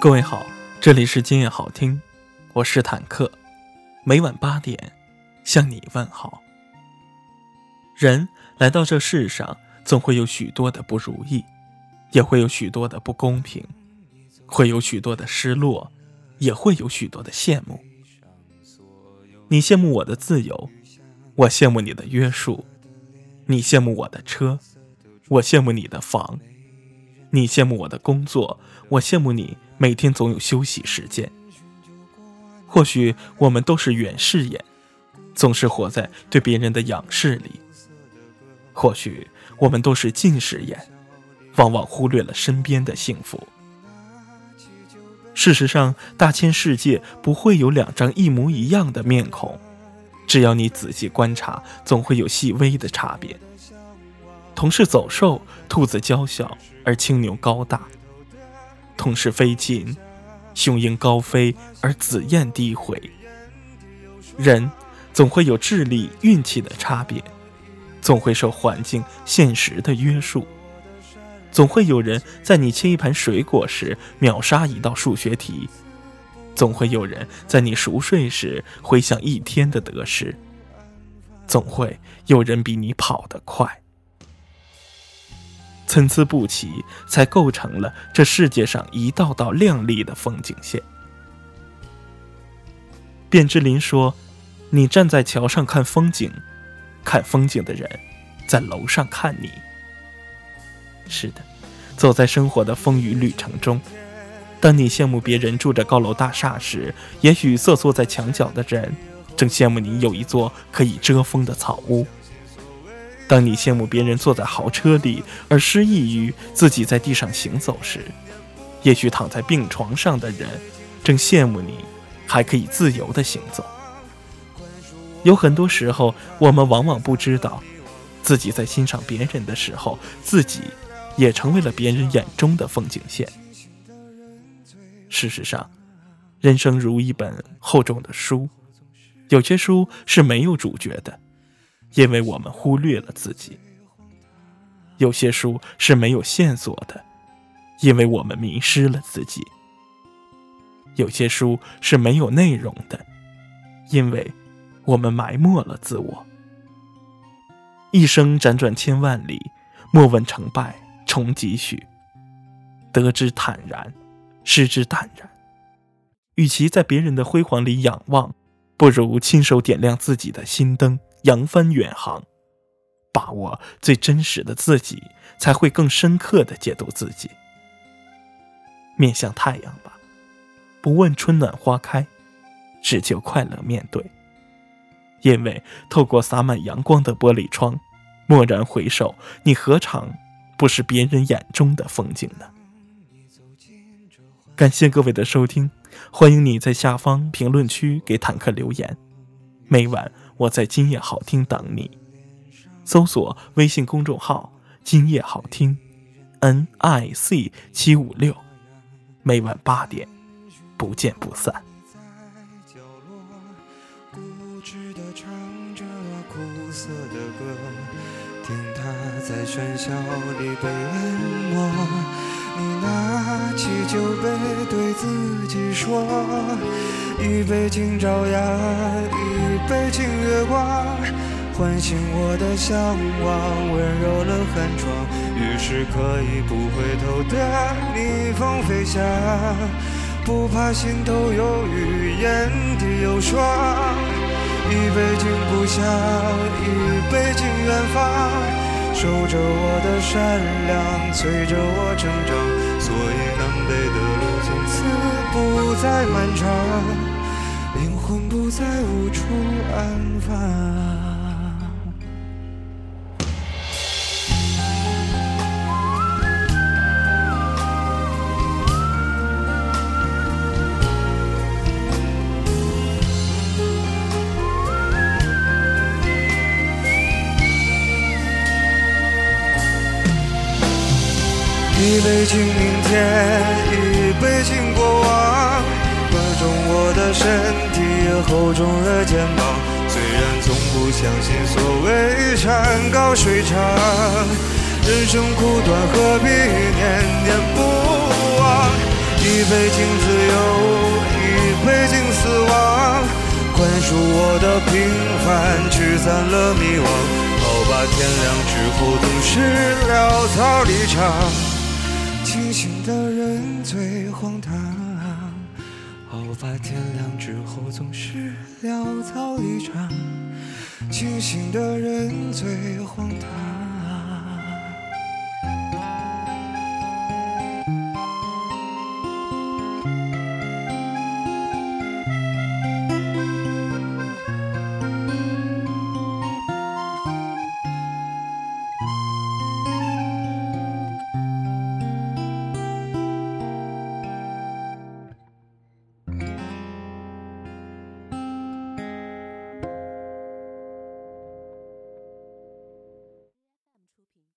各位好，这里是今夜好听，我是坦克，每晚八点向你问好。人来到这世上，总会有许多的不如意，也会有许多的不公平，会有许多的失落，也会有许多的羡慕。你羡慕我的自由，我羡慕你的约束；你羡慕我的车，我羡慕你的房；你羡慕我的工作，我羡慕你。每天总有休息时间。或许我们都是远视眼，总是活在对别人的仰视里；或许我们都是近视眼，往往忽略了身边的幸福。事实上，大千世界不会有两张一模一样的面孔，只要你仔细观察，总会有细微的差别。同是走兽，兔子娇小，而青牛高大。同是飞禽，雄鹰高飞，而紫燕低回。人总会有智力、运气的差别，总会受环境、现实的约束，总会有人在你切一盘水果时秒杀一道数学题，总会有人在你熟睡时回想一天的得失，总会有人比你跑得快。参差不齐，才构成了这世界上一道道亮丽的风景线。卞之琳说：“你站在桥上看风景，看风景的人在楼上看你。”是的，走在生活的风雨旅程中，当你羡慕别人住着高楼大厦时，也许瑟缩在墙角的人正羡慕你有一座可以遮风的草屋。当你羡慕别人坐在豪车里，而失意于自己在地上行走时，也许躺在病床上的人正羡慕你还可以自由地行走。有很多时候，我们往往不知道，自己在欣赏别人的时候，自己也成为了别人眼中的风景线。事实上，人生如一本厚重的书，有些书是没有主角的。因为我们忽略了自己，有些书是没有线索的，因为我们迷失了自己；有些书是没有内容的，因为我们埋没了自我。一生辗转千万里，莫问成败重几许。得之坦然，失之淡然。与其在别人的辉煌里仰望，不如亲手点亮自己的心灯。扬帆远航，把握最真实的自己，才会更深刻的解读自己。面向太阳吧，不问春暖花开，只求快乐面对。因为透过洒满阳光的玻璃窗，蓦然回首，你何尝不是别人眼中的风景呢？感谢各位的收听，欢迎你在下方评论区给坦克留言。每晚我在今夜好听等你，搜索微信公众号“今夜好听 ”，N I C 七五六，每晚八点不见不散。在喧嚣里被淹没。你拿起酒杯，对自己说：一杯敬朝阳，一杯敬月光，唤醒我的向往，温柔了寒窗。于是可以不回头的逆风飞翔，不怕心头有雨，眼底有霜。一杯敬故乡，一杯敬远方。守着我的善良，催着我成长，所以南北的路从此不再漫长，灵魂不再无处安放。一杯敬明天，一杯敬过往。宽重我的身体，厚重了肩膀。虽然从不相信所谓山高水长，人生苦短，何必念念不忘？一杯敬自由，一杯敬死亡。宽恕我的平凡，驱散了迷惘。好吧，天亮之后总是潦草离场。清醒的人最荒唐。好吧，天亮之后总是潦草离场。清醒的人最荒唐。